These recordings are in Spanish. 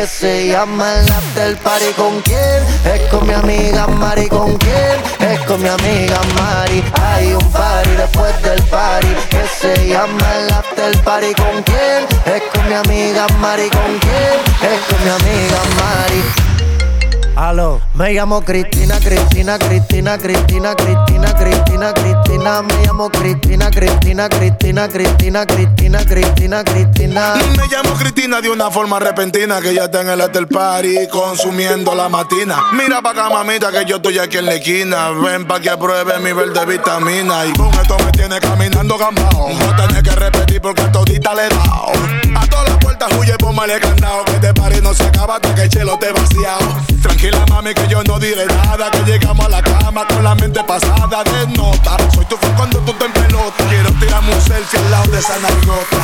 que se llama el after party. ¿Con quién? Es con mi amiga Mari. ¿Con quién? Es con mi amiga Mari. Hay un party después del party que se llama el after party. ¿Con quién? Es con mi amiga Mari. ¿Con quién? Es con mi amiga Mari. Aló, me llamo Cristina, Cristina, Cristina, Cristina, Cristina, Cristina, Cristina, me llamo Cristina, Cristina, Cristina, Cristina, Cristina, Cristina, Cristina. Me llamo Cristina de una forma repentina que ya está en el after party consumiendo la matina. Mira pa' acá, mamita, que yo estoy aquí en la esquina. Ven pa' que pruebe mi verde vitamina. Y boom, esto me tiene caminando gambao. No tenés que repetir porque todita le he dado. A todas las puertas huye, póngale candado. Que este party no se acaba hasta que el chelo te vaciado. Tranquila, mami, que yo no diré nada. Que llegamos a la cama con la mente pasada nota. Soy tu fan cuando tú te en pelota. Quiero tirarme un selfie al lado de esa nargota.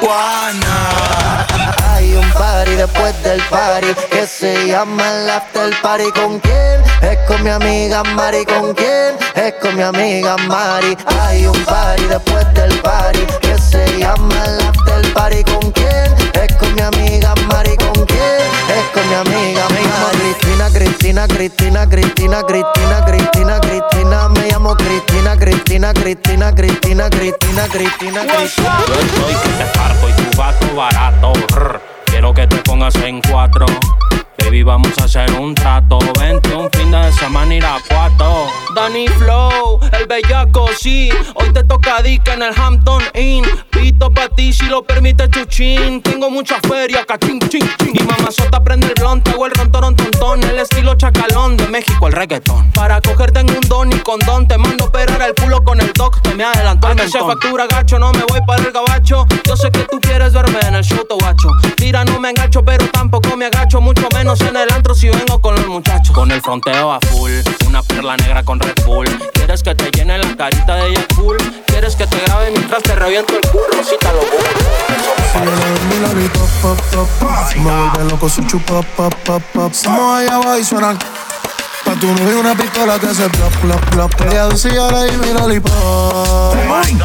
Juana. Hay un party después del party que se llama el after party. ¿Con quién? Es con mi amiga Mari. ¿Con quién? Es con mi amiga Mari. Hay un party después del party que se llama el after party. ¿Con quién? Es con mi amiga Mari. ¿Con quién? Con mi amiga Mari. Cristina, Cristina, Cristina, Cristina, Cristina, Cristina, Cristina. Me llamo Cristina, Cristina, Cristina, Cristina, Cristina, Cristina, Cristina. Yo estoy que te parto y tu gato barato. Rr. Quiero que te pongas en cuatro. Baby, vamos a hacer un trato. Vente un fin de semana ir a cuatro. Danny Flow, el bellaco, sí. Hoy te toca dica en el Hampton Inn. Pito pa' ti si lo permite chuchín. Tengo mucha feria, cachín, ching, ching. Y mamá sota prende el blonde, hago el rontorón tontón. El estilo chacalón de México, el reggaetón. Para cogerte en un don y condón, te mando a operar el culo con el doc que me adelantó el se factura gacho, no me voy para el gabacho. Yo sé que tú quieres verme en el show, guacho. Tira, no me engacho, pero tampoco me agacho. Mucho menos en el antro si vengo con los muchachos. Con el fronteo a full, una perla negra con Red Bull. ¿Quieres que te llene la carita de ella cool? ¿Quieres que te grabe mientras te reviento el culo? Cita lo pop, pop, pop. Me vuelve loco su chupa, pop, pop, pop. Somos allá abajo y suenan. Pa' tu novio una pistola que hace plop, plop, plop. Ella decía le mi lollipop.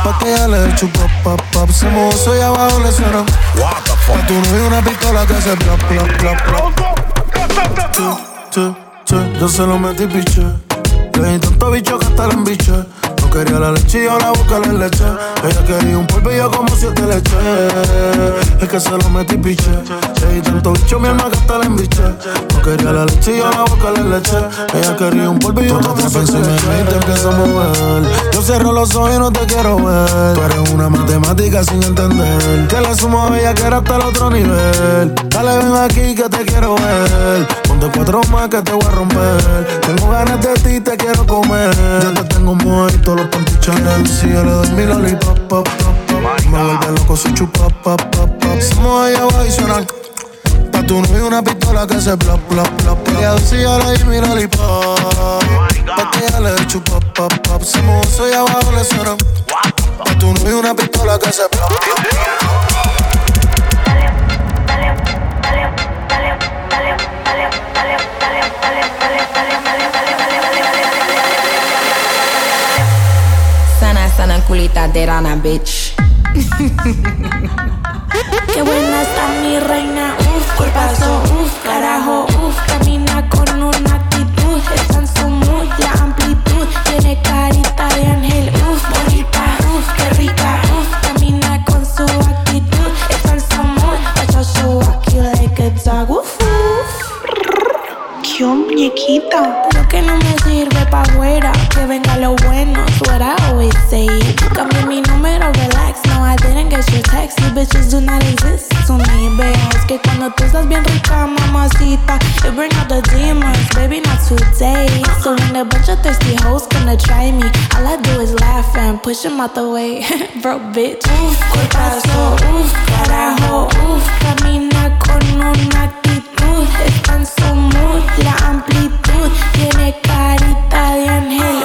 Pa' que ella le chupa, pop, pop. Se mozo y abajo le suenan. Pa' tu novio una pistola que hace plop, plop, plop, plop. Yo se lo metí piche. Le di tanto bicho que hasta la embiche quería la leche y ahora busca la leche. Ella quería un polvillo como siete leche. Es que se lo metí piche. Y tanto bicho, mi alma que hasta la embiche. No quería la leche y ahora busca la leche. Ella quería un polvillo como siete leche. Y te empiezo a mover. Yo cierro los ojos y no te quiero ver. Tú eres una matemática sin entender. Que la sumo a ella que era hasta el otro nivel. Dale, ven aquí que te quiero ver. Ponte cuatro más que te voy a romper. Tengo ganas de ti, te quiero comer. Yo te tengo muerto los panty Chanel Si yo le doy mi lollipop, pop, pop, Me vuelve loco su chupa, pop, pop, pop Somos ella va adicional Pa' tu novio una pistola que se plop, plop, plop Ella decía le doy mi lollipop Pa' que ella le chupa, pop, pop. Somos y abajo le suena Pa' tu novio una pistola que se plop, plop, plop culita de rana, bitch. Qué buena está mi reina, cuerpazo, uff, muñequita. Lo que no me sirve pa' afuera, que venga lo bueno, what I always say. Cambié mi número, relax, no, I didn't get your text. You bitches do not exist to me, Es que cuando tú estás bien rica, mamacita, you bring out the demons, baby, not today. So when a bunch of thirsty hoes gonna try me, all I do is laugh and push them out the way. Bro, bitch. Uf, cortazo, uf, carajo, uf, camina con una actitud, está en la amplitud, tiene carita de ángel.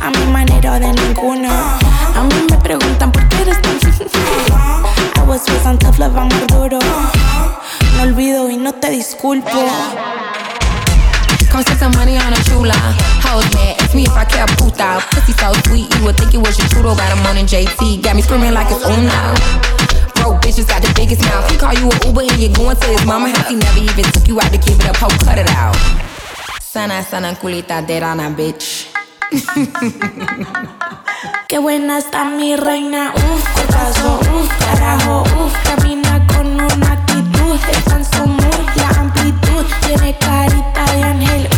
A mi manera de ninguna. A mí me preguntan por qué eres tan. I was with tough love, amor duro. No olvido y no te disculpo. Come spend some money on a chula. Hoes mad, ask me if I care puta. Pussy so sweet, you would think it was your chudo. Got him on in JT, got me screaming like it's now. Broke bitches got the biggest mouth. He call you a Uber and you're going to his mama house. He never even took you out to give it up. Ho, cut it out. Sana, sana, culita de rana, bitch. Qué buena está mi reina, uff, corazón, uff, carajo, uff, camina con una actitud, en su mood, la amplitud, tiene carita de ángel,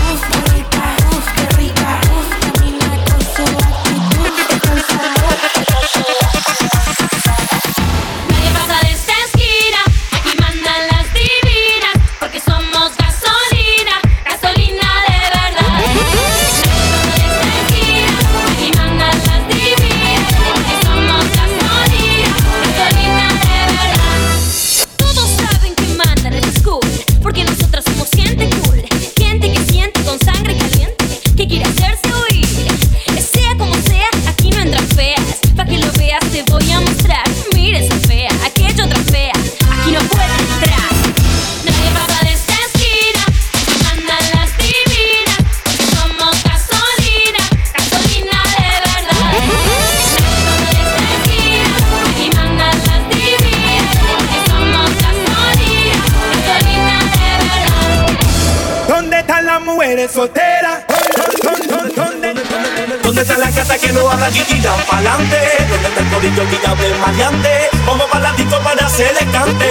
pa'lante, donde está el corillo que ya ve maleante, como para la para se le cante.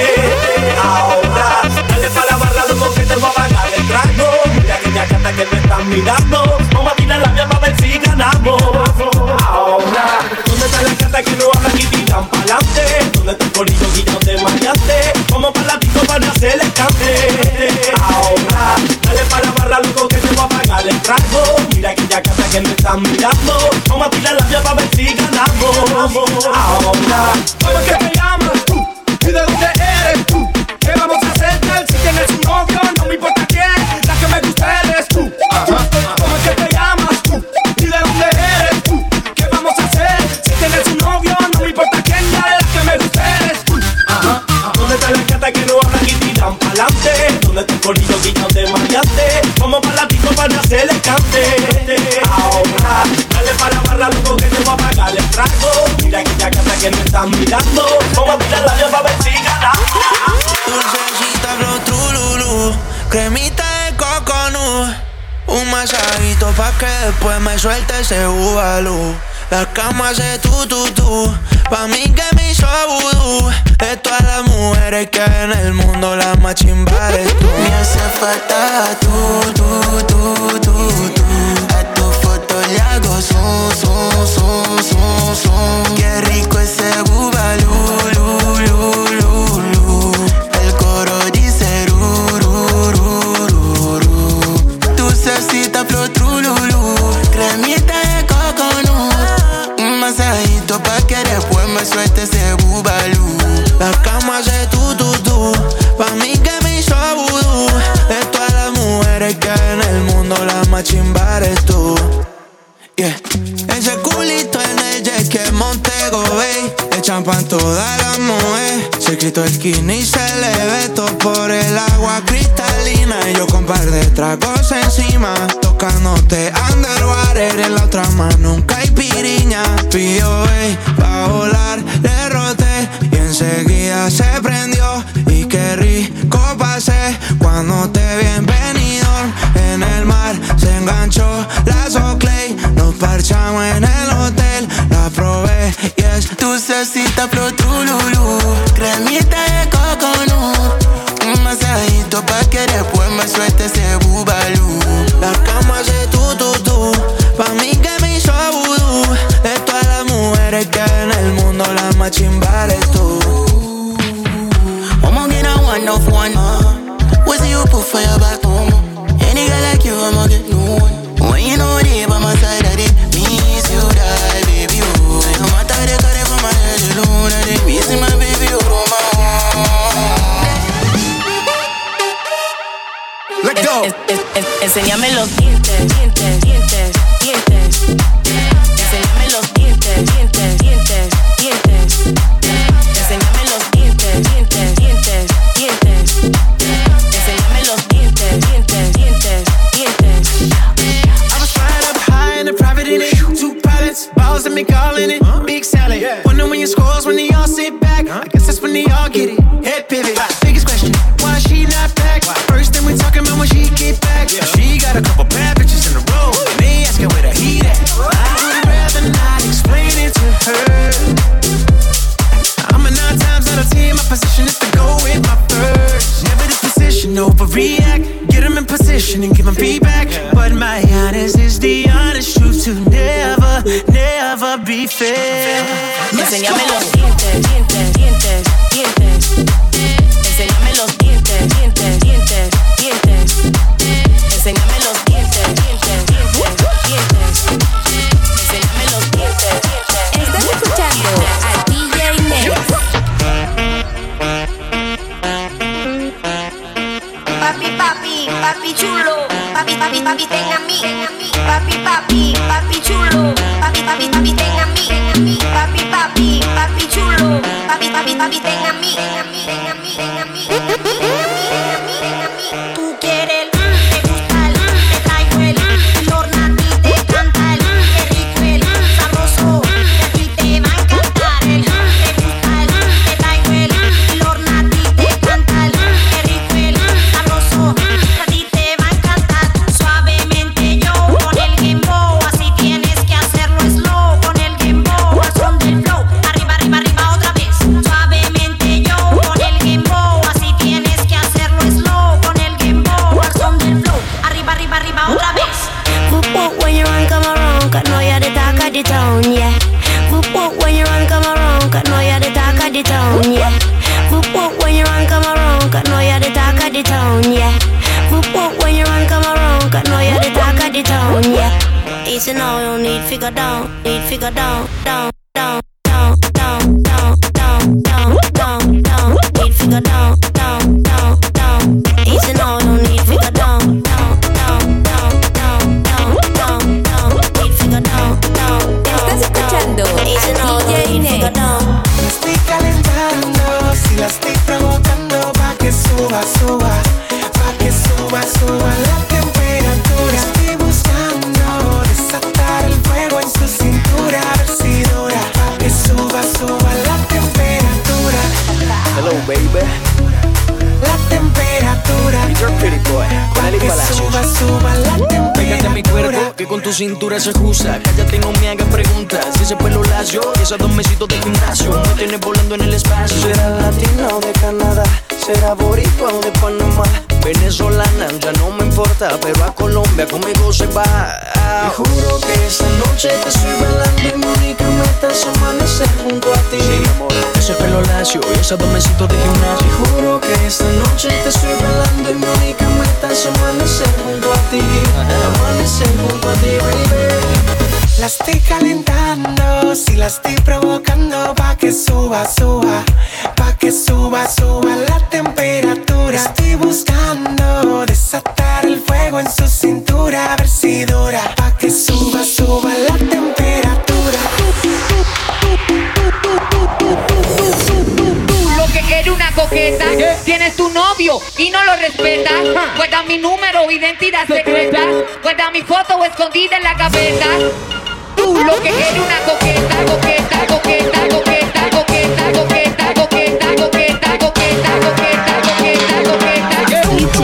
Ahora, dale para la barra, loco, que te voy a pagar el trago. Mira que ya canta que me están mirando, vamos a tirar la mía para ver si ganamos. Ahora, ¿dónde está la cata que no hablan y tiran pa'lante? ¿Dónde está el corillo que ya ve maleante, como para para se le cante? Ahora, dale para la barra, loco, que te voy a me están mirando. Vamos a tirar la vía para ver si ganamos. Ahora, ¿cómo es que te llamas tú? ¿Y de dónde eres tú? ¿Qué vamos a hacer tal si tienes un novio? No me importa quién, la que me gusta eres. ¿Cómo es que te llamas tú? ¿Y de dónde eres tú? ¿Qué vamos a hacer si tienes un novio? No me importa quién, la que me gusta tú. ¿Dónde está la cata que no hablan y tiran pa'lante? ¿Dónde está el corillo guillado de maleante? Vamos para la para hacerle cante. Ahora, dale para barra, loco, que te voy a pagar el trago. Mira aquella cata que me están mirando. Vamos a tirar la vía para ver si ganamos. Dulcecita flow trululu, cremita de coconut. Un masajito pa' que después me suelte ese bubalú. La cama hace tu tu tu, pa' mí que me hizo vudú. De todas las mujeres que en el mundo, la más chimba eres tú. Me hace falta tú, tú, tú, tú, tú. A tu foto le hago zoom, zoom, zoom, zoom, zoom. Qué rico ese bubalú, me suelte ese bubalú. La cama hace tu tu tu, pa' mí que me hizo vudú. De todas las mujeres que hay en el mundo, la más chimba eres tú. Yeah. Ese culito en el jet que Montego Bay Le champan todas las mujeres Se quitó el skinny y se le ve todo por el agua cristalina Y yo con par de tragos encima Tocándote underwater En la otra mano nunca hay piriña Pidió ey, volar Le roté y enseguida se prendió. Y qué rico pasé Cuando te bienvenido En el mar se enganchó la Soclay. Nos parchamos en el hotel La probé y es dulcecita flow trululu Enséñame los dientes. Figure down, need figure down, down, down, down, se. Cállate y no me hagas preguntas. Si ese pelo lacio y esos dos mesitos de gimnasio me tienes volando en el espacio. Será latino de Canadá, será boricua de Panamá. Venezolana, ya no me importa, pero a Colombia conmigo se va. Te juro que esta noche te estoy bailando y mi única meta es amanecer junto a ti. Ese pelo lacio y esos dos mesitos de gimnasio. Te juro que esta noche te estoy bailando y mi única meta es amanecer junto a ti. Amanecer junto a ti, baby. La estoy calentando, si la estoy provocando pa' que suba, suba, pa' que suba, suba la temperatura. Estoy buscando desatar el fuego en su cintura, a ver si dura, pa' que suba, suba la temperatura. Lo que eres una coqueta, tienes tu novio y no lo respetas. Guarda mi número, identidad secreta. Guarda mi foto escondida en la gaveta. Tú lo que eres una coqueta, coqueta, coqueta, coqueta, coqueta, coqueta, coqueta, coqueta, coqueta, coqueta, coqueta, coqueta. Tú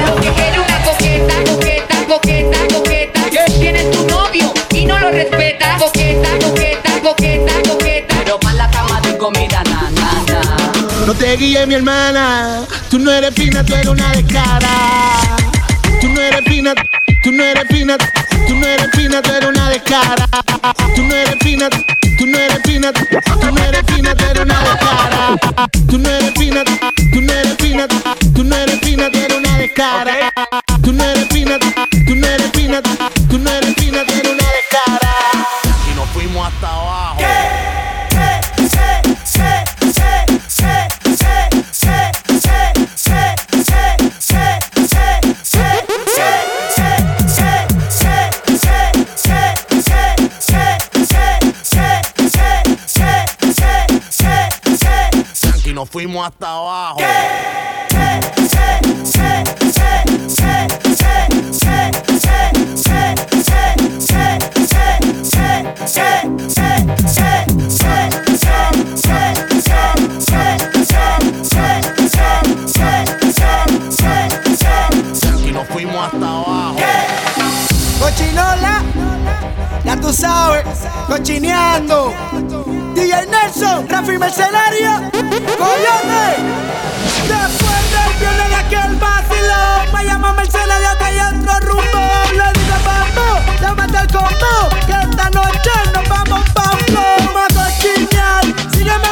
lo que eres una coqueta, coqueta, coqueta, coqueta. Tienes tu novio y no lo respetas. Coqueta, coqueta, coqueta, coqueta. Pero para la cama de comida, na, na, na. No te guíes, mi hermana. Tú no eres fina, tú eres una descara. Tú no eres fina, tú no eres fina, tú no eres fina, tú eres una descara. Tú no eres fina, tú no eres fina, tú no eres fina, tú eres una descara. Tú no eres fina, tú no eres fina, tú no eres fina, tú eres una descara. Tú no eres fina, tú no eres fina, fuimos hasta abajo. Tú sabes, cochineando. DJ Nelson, Rafi Mercenario, Coyote. Después del viernes de aquel vacilón, me llama Mercenario que hay otro rumbo. Le digo, vamos, llámate el combo, que esta noche nos vamos pa' un cochinear, sígueme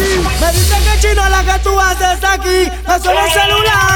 Me dice que chino la que tú haces aquí. No solo el celular.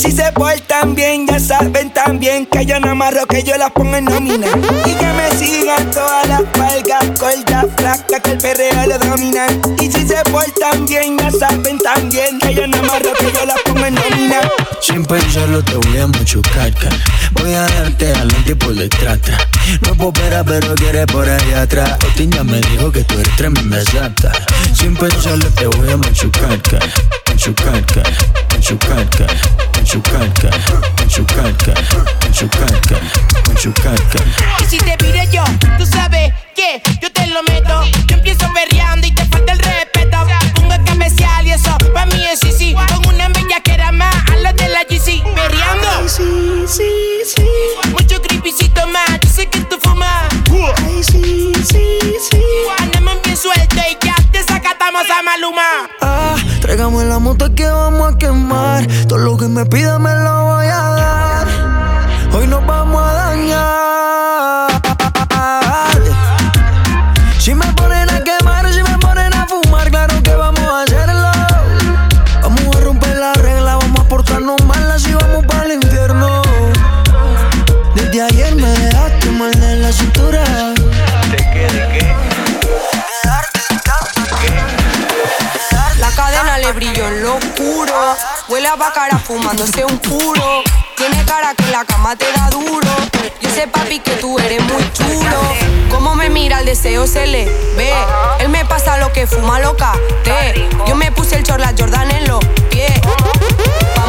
Si se portan bien, ya saben también que yo no amarro, que yo las pongo en nómina. Y que me sigan todas las palgas gordas, flacas que el perreo lo dominan. Y si se portan bien, ya saben también que yo no amarro, que yo las pongo en nómina. Sin pensarlo te voy a machucar, Voy a darte adelante por detrás. No popera pero quiere por ahí atrás. Otiña me dijo que tú eres tremenda exacta. Sin pensarlo te voy a machucar, machucar, machucar, machucar, machucar, machucar, machucar. Y si te pide yo, tú sabes que yo te lo meto. Yo empiezo berreando y te falta el respeto. Pongo el especial y eso, pa' mí es sí, sí. Con una bella que era más a la de la GC. Berreando. Sí, sí, sí. Mucho creepycito más, yo sé que tú fumas. Ay, sí, sí, sí. Andamos bien suelto y ya te sacatamos a Maluma. Tráigame la moto que vamos a quemar. Todo lo que me pida me lo voy a dar. Huele a bacara fumándose un puro. Tiene cara que la cama te da duro. Yo sé, papi, que tú eres muy chulo. Cómo me mira el deseo se le ve. Él me pasa lo que fuma loca. Te. Yo me puse el chorla Jordan en los pies. A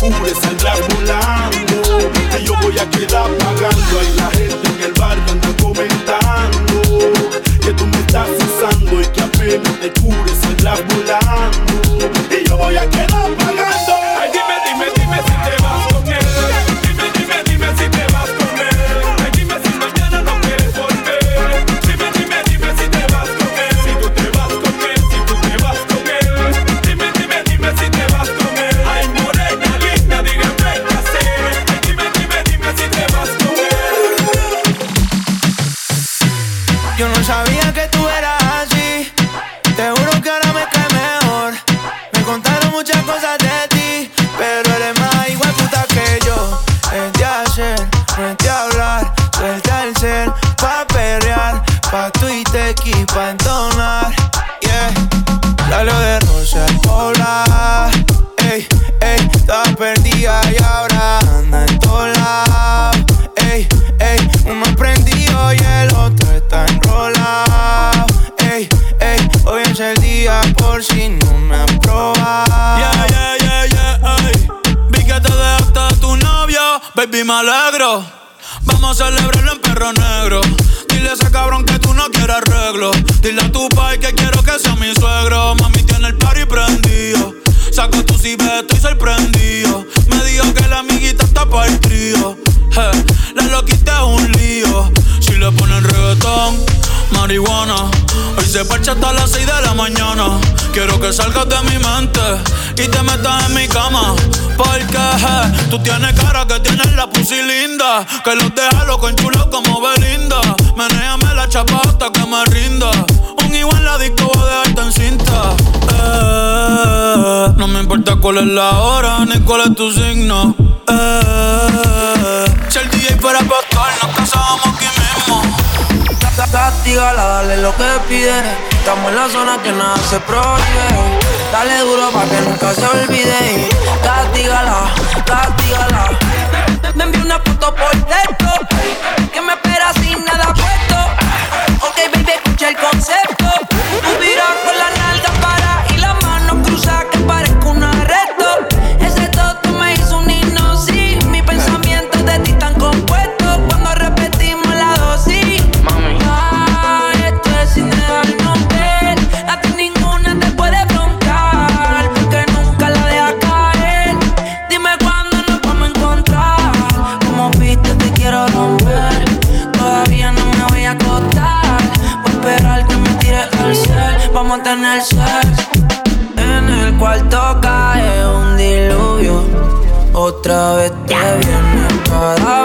coolest Tú tienes cara que tienes la pussy linda. Que los deja loco chulo como Belinda. Menéame la chapa hasta que me rinda. Un igual la disco va a dejarte en cinta. Eh, no me importa cuál es la hora ni cuál es tu signo. Eh, si el DJ fuera pastor, nos casamos aquí mismo. Castígala, dale lo que pide. Estamos en la zona que nada se prohíbe. Dale duro para que nunca se olvide. Castígala dígala. Me envió una foto por dentro. que me espera así? otra vez te vienes para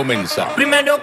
de comenzar. Primero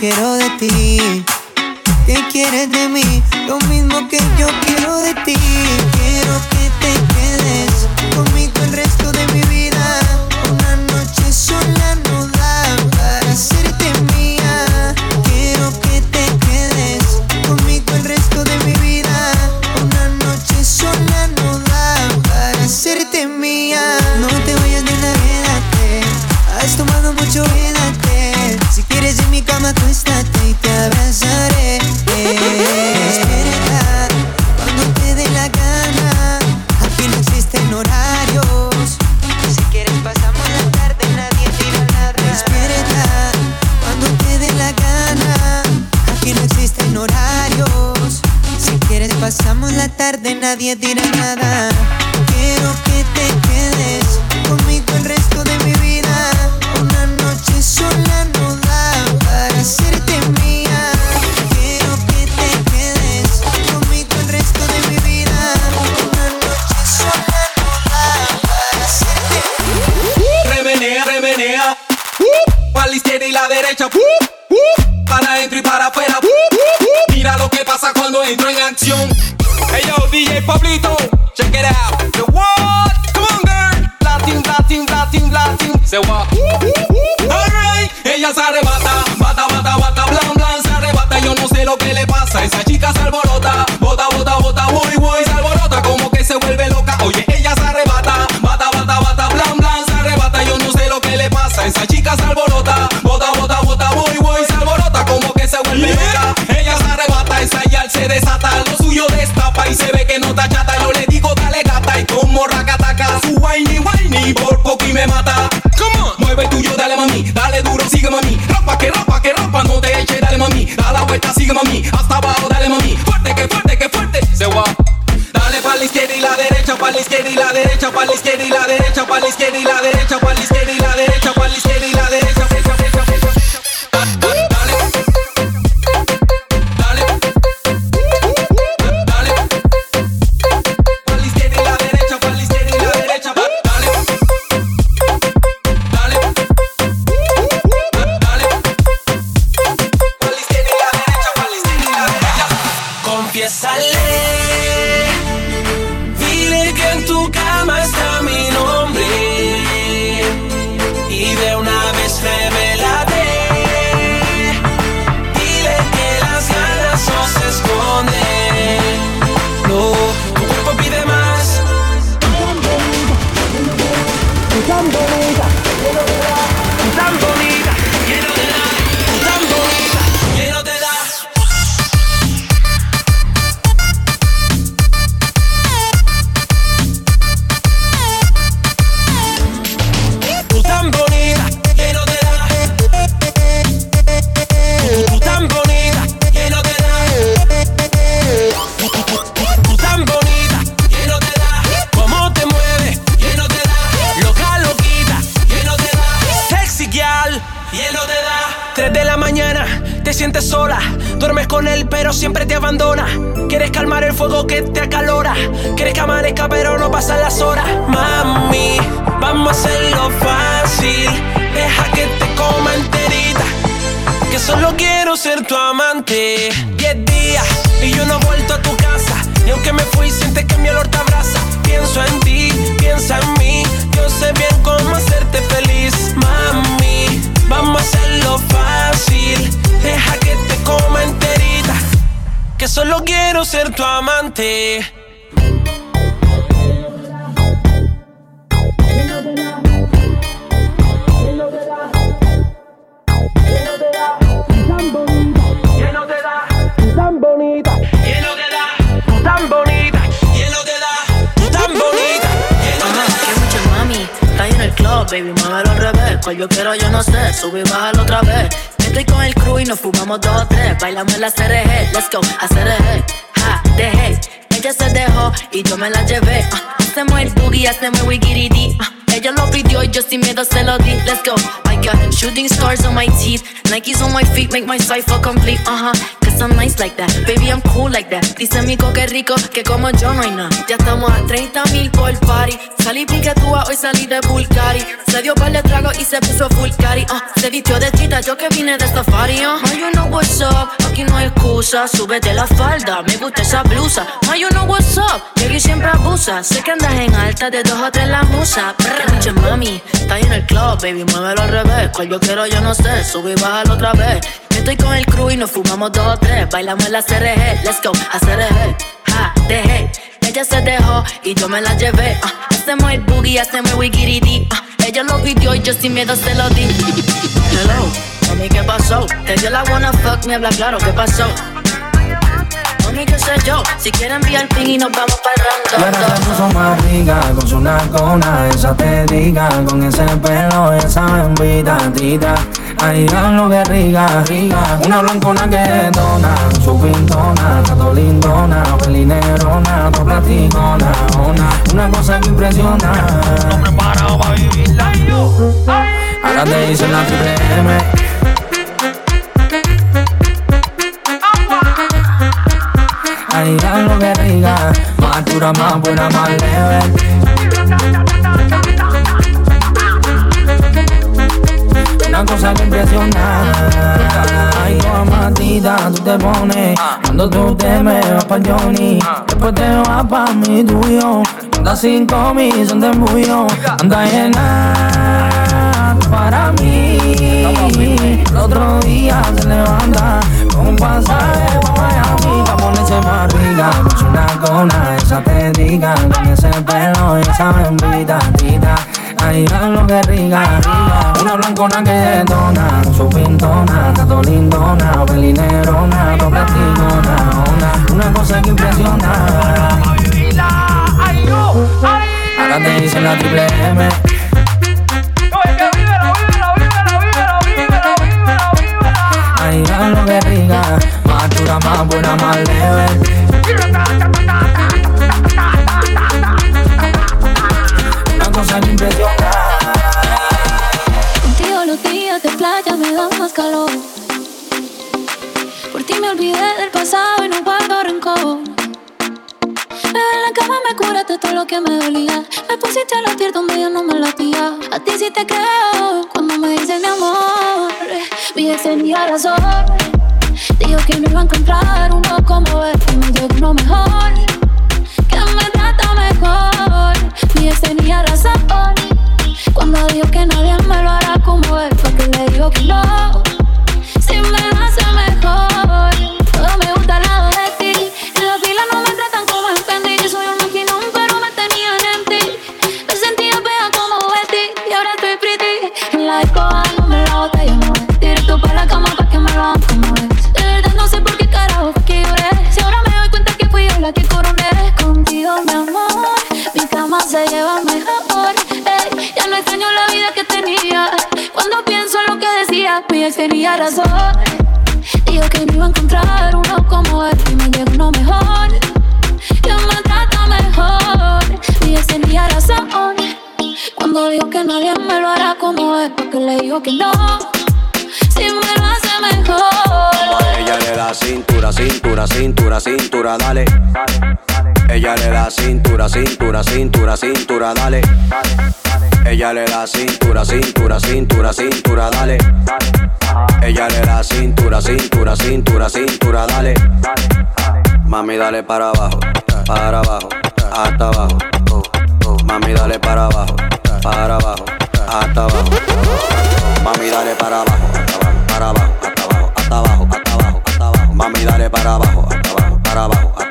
quiero nadie tira make my cipher complete. Uh huh. Cause I'm nice like that, baby, I'm cool like that. Dice Mico que rico, que como yo no hay nada. Ya estamos a 30 mil por party. Salí piquetúa, hoy salí de Bulgari. Se dio par de trago y se puso full. Uh, se vistió de chita, yo que vine de safari. Uh. You know what's up, aquí no hay excusa. Súbete la falda, me gusta esa blusa. Ma, you know what's up, Llegué siempre abusa. Sé que andas en alta de dos o tres la musa. Brr, mami, está ahí en el club, baby, muévelo al revés. Cual yo quiero, yo no sé, sube y bájalo otra vez. Estoy con el crew y nos fumamos dos o tres. Bailamos en la CRG, let's go, a CRG. Ja, dejé. Ella se dejó y yo me la llevé. ah. hacemos el boogie, hacemos el wigiridi. ah. ella lo pidió y yo sin miedo se lo di. Hello, mami, ¿qué pasó? Te dio la wanna fuck, me habla claro, ¿qué pasó? Mami, qué sé yo, si quieren enviar ping y nos vamos para Y ahora se puso más rica con su nacona, esa te diga, con ese pelo, esa bembita tita. Ay, lo que rica, rica, una blancona que dona, su pintona, tato lindona, pelinerona, tu platicona, una, una cosa que impresiona. No preparado para vivirla yo. Ahora te dicen la triple M. Ay, lo que rica, más dura, más buena, más leve. Una cosa que impresiona. Ay, yo amatita, tú te pones. Cuando tú te me vas pa' Johnny Después te vas pa' mi tuyo Anda cinco mil, son de embullo. Anda llena para mí. El otro día se levanta Con un pasaje pa' Miami. Pa' ponerse más rica Con su nacona, esa te diga. Con ese pelo, esa bembita tita. Ay, lo que rica Una blancona que detona Su pintona, tato lindona. Pelinerona, tu platinona Una, una cosa que impresiona. Ahora te dicen la triple M Ay, lo que rica Más dura, más buena, más leve Una cosa Contigo los días de playa me dan más calor. Por ti me olvidé del pasado y no guardo rencor. En la cama me curaste todo lo que me dolía. Me pusiste a latir donde yo no me latía. A ti sí te creo cuando me dices mi amor. Ex tenía razón. Dijo que no iba a encontrar uno como él. Y me dio uno mejor. Que me trata mejor. Mi ex tenía razón. Cuando dijo que nadie me lo hará como él, porque le digo que no. Si me lo hace mejor, ex tenía razón. Dijo que no iba a encontrar uno como él y me llegó uno mejor. Que me trata mejor. Mi tenía razón. Cuando dijo que nadie me lo hará como él, porque le dijo que no. Si me lo hace mejor. Ella le da cintura, cintura, cintura, cintura, dale. Ella le da cintura, cintura, cintura, cintura, dale. Ella le da cintura, cintura, cintura, cintura, dale. Ella le da cintura, cintura, cintura, cintura, dale. Mami, dale para abajo, para abajo, hasta abajo. Mami, dale para abajo, para abajo, hasta abajo. Mami, dale para abajo, para abajo, hasta abajo, hasta abajo, hasta abajo, hasta abajo. Mami, dale para abajo, hasta abajo, para abajo,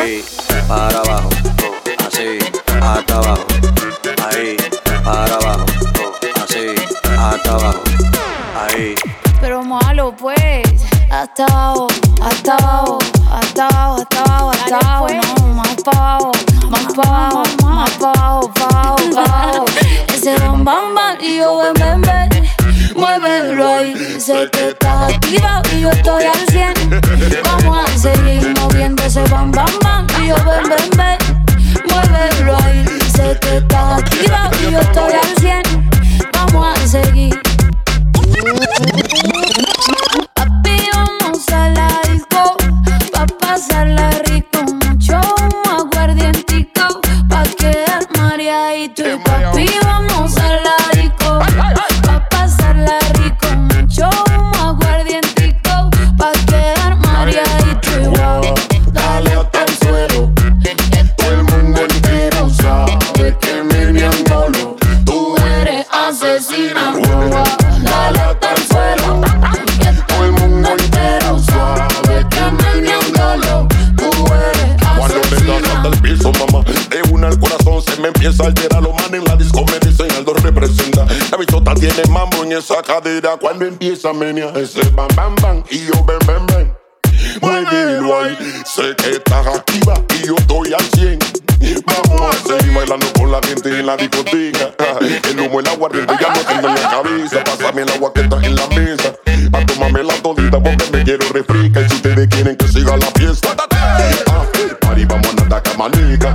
Ahí, para abajo, así, hasta abajo. Ahí, para abajo, así, hasta abajo. Ahí. Pero malo pues, hasta abajo, hasta abajo, hasta abajo, hasta abajo, hasta abajo, no, más para abajo, más para abajo, más para abajo, sé que estás activa y yo estoy al 100. Vamos a seguir moviendo ese bam bam bam y yo ven ven ven, muévelo ahí, sé que estás activa y yo estoy al 100. Vamos a seguir. Papi, vamos a la disco Pa' pasarla rico Mucho aguardientico Pa' quedar mareadito Y tiene mambo en esa cadera. Cuando empieza a menear ese bam bam bam Y yo ven ven ven Muévelo ahí Sé que estás activa y yo estoy al 100 Vamos a seguir bailando con la gente en la discoteca. El humo, el aguardiente ya no tengo en la cabeza. Pásame el agua que está en la mesa. Pa' tomarme la todita porque me quiero refrescar. Y si ustedes quieren que siga la fiesta Ah, Party, vamos a andar camanica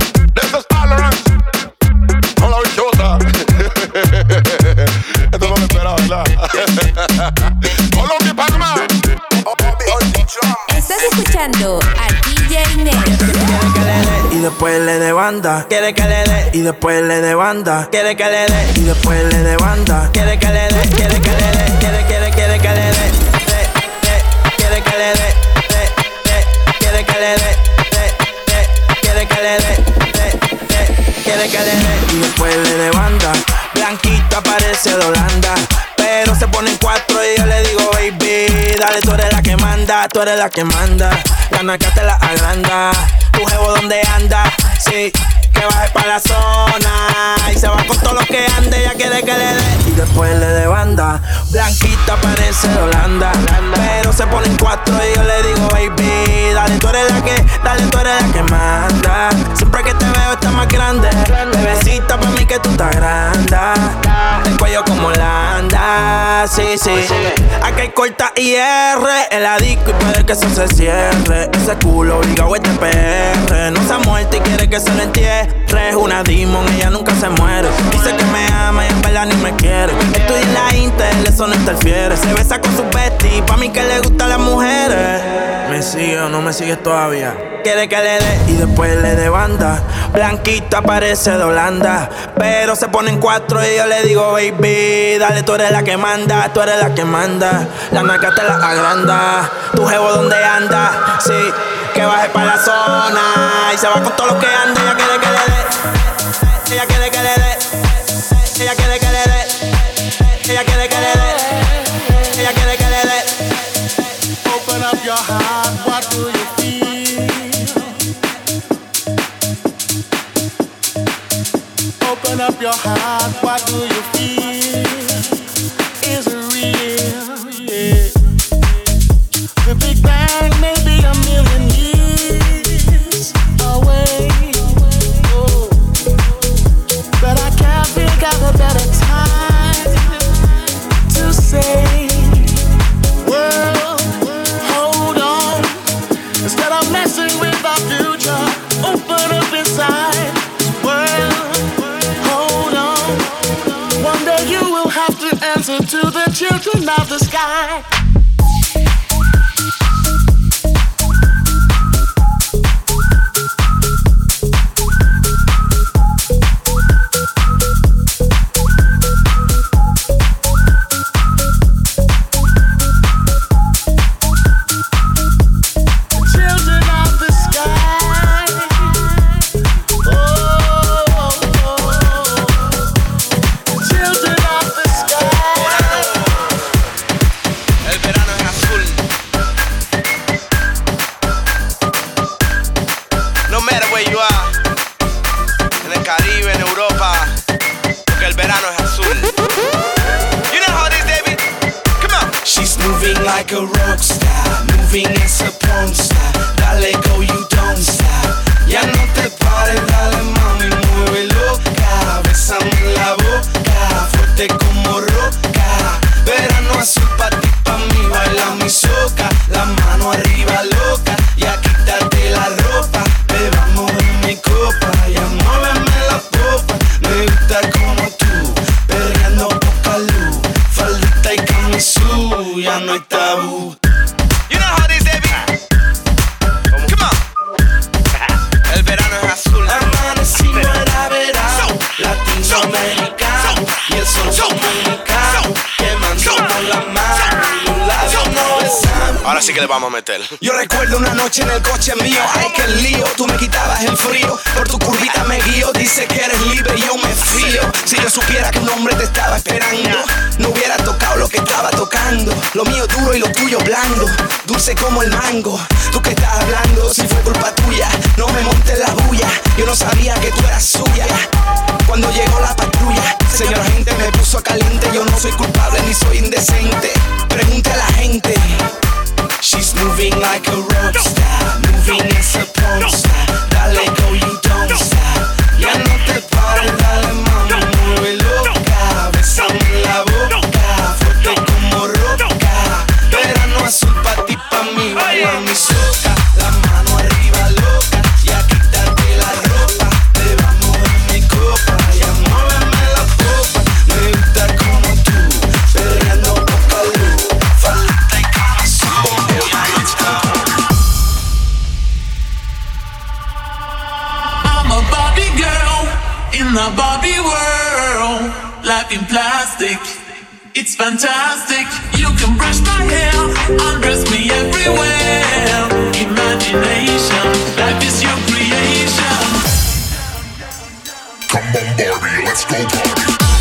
escuchando a DJ. Y después le de quiere que le dé. Y después le de quiere que le dé. Y después le de banda, quiere que le dé, quiere que le dé, quiere, quiere, quiere que le dé. Quiere que le dé, quiere que le dé, quiere que le dé, quiere que le dé. Y después le de banda, blanquita parece de Holanda. Pero se ponen cuatro y yo le digo, baby, dale, tú eres la que manda, tú eres la que manda. La naca te la agranda, tu jevo donde anda, sí. Que baje para la zona y se va con todo lo que ande, ya quiere que le dé. Y después le de banda, blanquita parece de Holanda. Pero se ponen cuatro y yo le digo, baby, dale, tú eres la que, dale, tú eres la que manda. Siempre que te veo estás más grande. Bebecita para mí que tú estás grande. El cuello como Holanda, sí, sí. Aquí hay corta y R, el disco y puede que eso se cierre. Ese culo obligado este PR. No se ha muerto y quiere que se lo entierre. Una demon, ella nunca se muere. Dice que me ama y en verdad ni me quiere. Estoy en la Intel, eso no interfiere. Se besa con su bestie, pa' mí que le gustan las mujeres. ¿Me sigue o no me sigues todavía? Quiere que le dé y después le dé banda. Blanquita parece de Holanda, pero se ponen cuatro y yo le digo, baby, dale, tú eres la que manda, tú eres la que manda. La naca te la agranda, tu jevo donde anda, sí, que baje para la zona y se va con todo lo que anda. Ella quiere que le dé, ella quiere que le dé. up your heart, what do you feel? children of the sky. en el coche mío, ay que lío, tú me quitabas el frío, por tu curvita me guío, dice que eres libre y yo me frío. Si yo supiera que un hombre te estaba esperando, no hubiera tocado lo que estaba tocando, lo mío duro y lo tuyo blando, dulce como el mango. a Barbie world, life in plastic. It's fantastic. You can brush my hair, undress me everywhere. Imagination, life is your creation. Come on, Barbie, let's go party.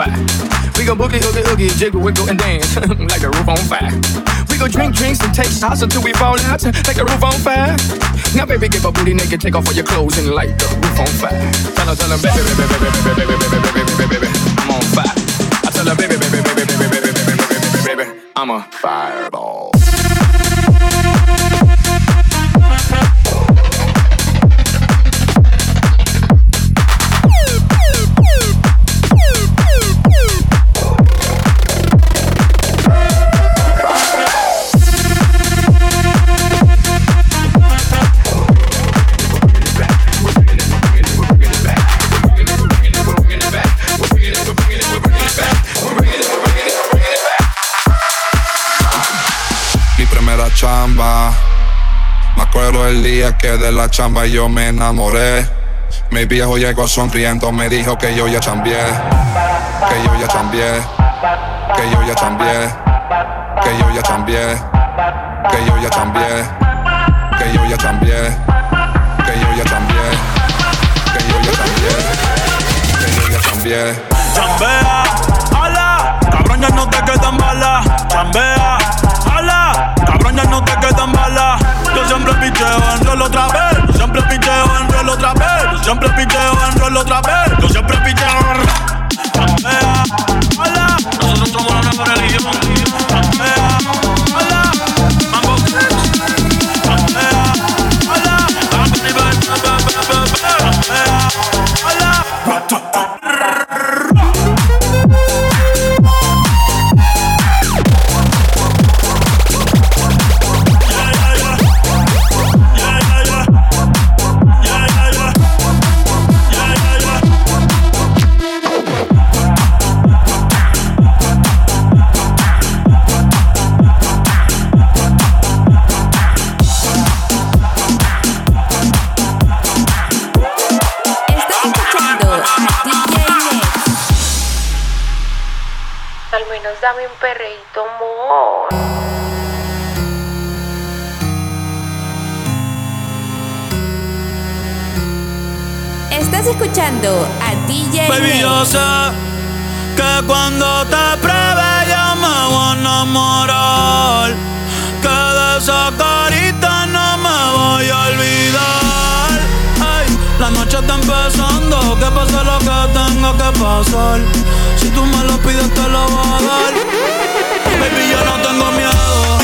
fire. We gon' boogie, oogie, oogie, jiggle, wiggle, and dance like the roof on fire. We gon' drink drinks and take shots until we fall out like the roof on fire. Now, baby, give a booty naked, take off all your clothes and light the roof on fire. Tell her, tell her, baby, baby, baby, baby, baby, baby, baby, baby, baby, I'm on fire. I tell her, baby, baby, baby, baby, baby, baby, baby, baby, I'm a fireball. el día que de la chamba yo me enamoré. Mi viejo llegó sonriendo, me dijo que yo ya chambié, que yo ya chambié, que yo ya chambié, que yo ya chambié, que yo ya chambié, que yo ya chambié, que yo ya chambié, que yo ya chambié, que yo ya chambié. Chambea, ala, cabrón ya no te quedan balas, chambea Siempre piteo en rol otra vez. Yo siempre piteo en rol. dame un perreíto, amor. Estás escuchando a DJ Baby, yo sé que cuando te pruebe yo me voy a enamorar Que de esa carita no me voy a olvidar la noche está empezando, que pase lo que tenga que pasar. Si tú me lo pides, te lo voy a dar. Baby, yo no tengo miedo.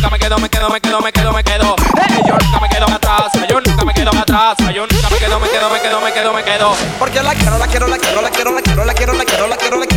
nunca me quedo, me quedo, me quedo, me quedo, me quedo. Hey, yo nunca me quedo atrás, yo nunca me quedo atrás, yo nunca me quedo, me quedo, me quedo, me quedo, me quedo. Porque la quiero, la quiero, la quiero, la quiero, la quiero, la quiero, la quiero, la quiero, la quiero.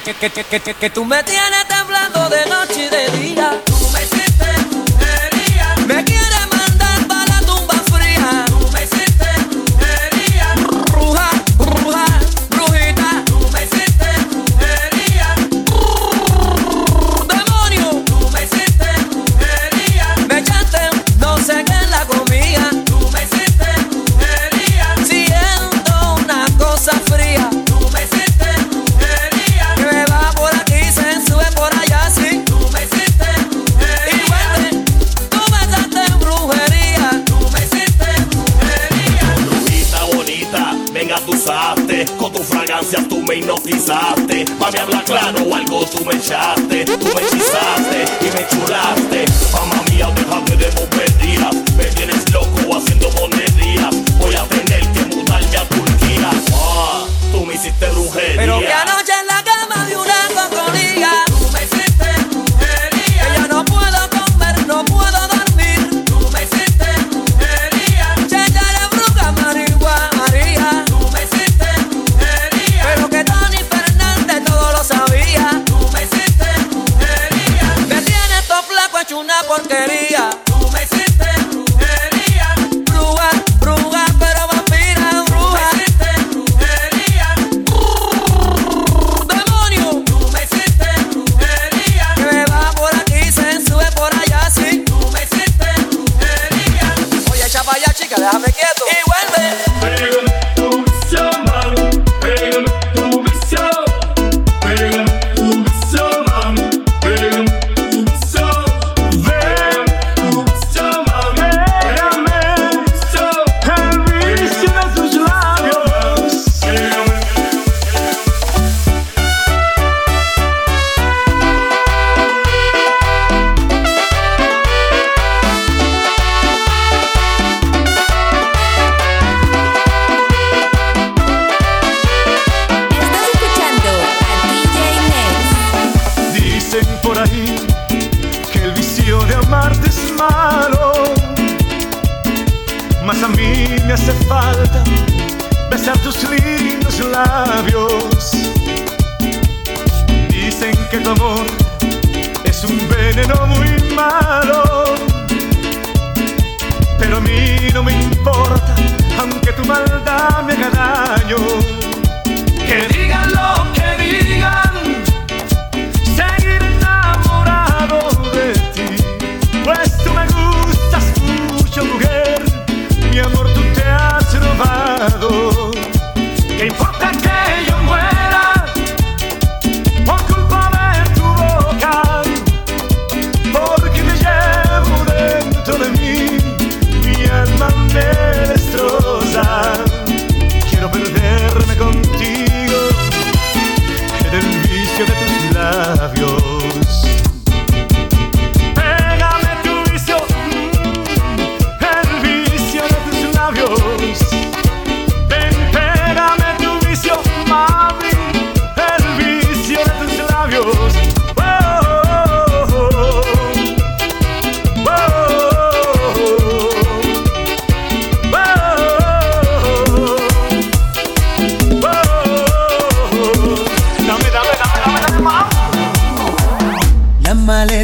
que, que, que, que, que, que tú me tienes temblando de noche y de día.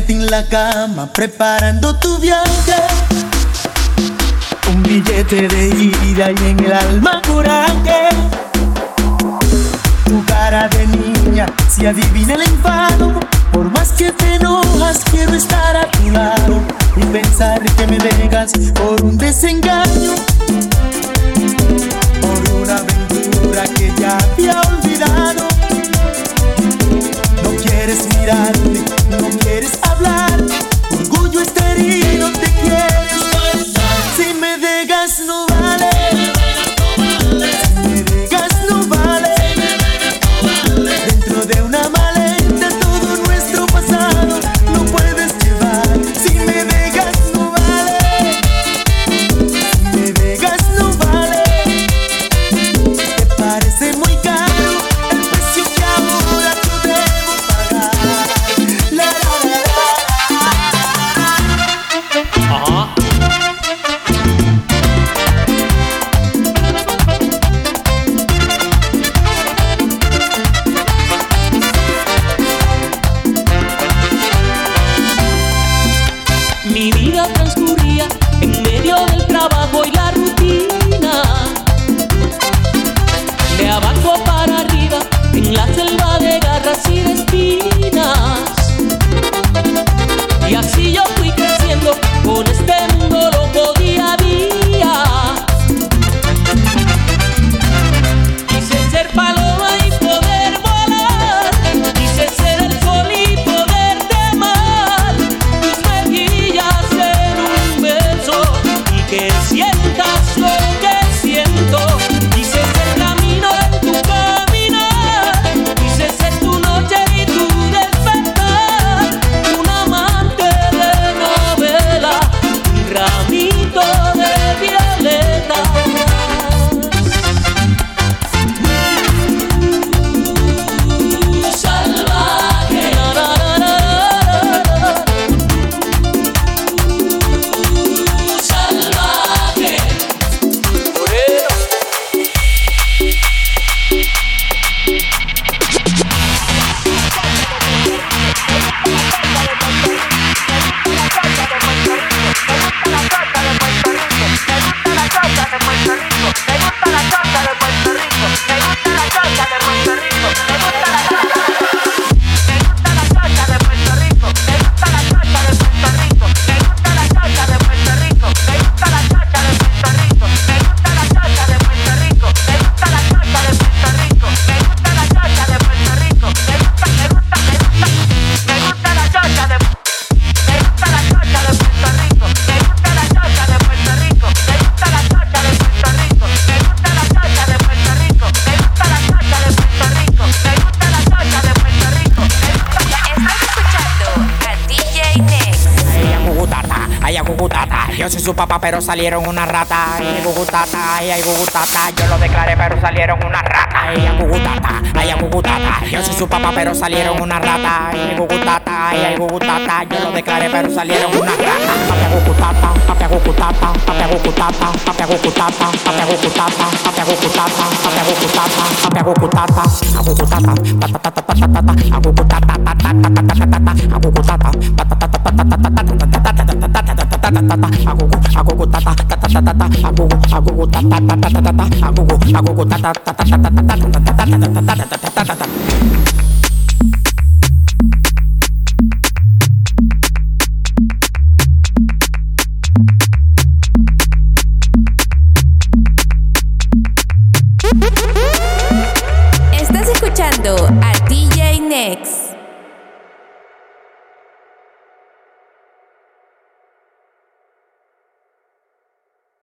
en la cama, preparando tu viaje. Un billete de ida y en el alma coraje. Tu cara de niña, si adivina el enfado, por más que te enojas, quiero estar a tu lado y pensar que me dejas por un desengaño, por una aventura que ya había olvidado quieres mirarme, no quieres hablar, orgullo estéril te salieron una rata. Ay, gugutata, ay, gugutata. Yo lo declaré, pero salieron una rata. Ay, gugutata, ay, gugutata. Yo soy su papá, pero salieron una rata. Ay, María y Yo pero salieron una rata. A Gucutata, patatata, patatata, a Gucutata, patatata, patatata, patatata,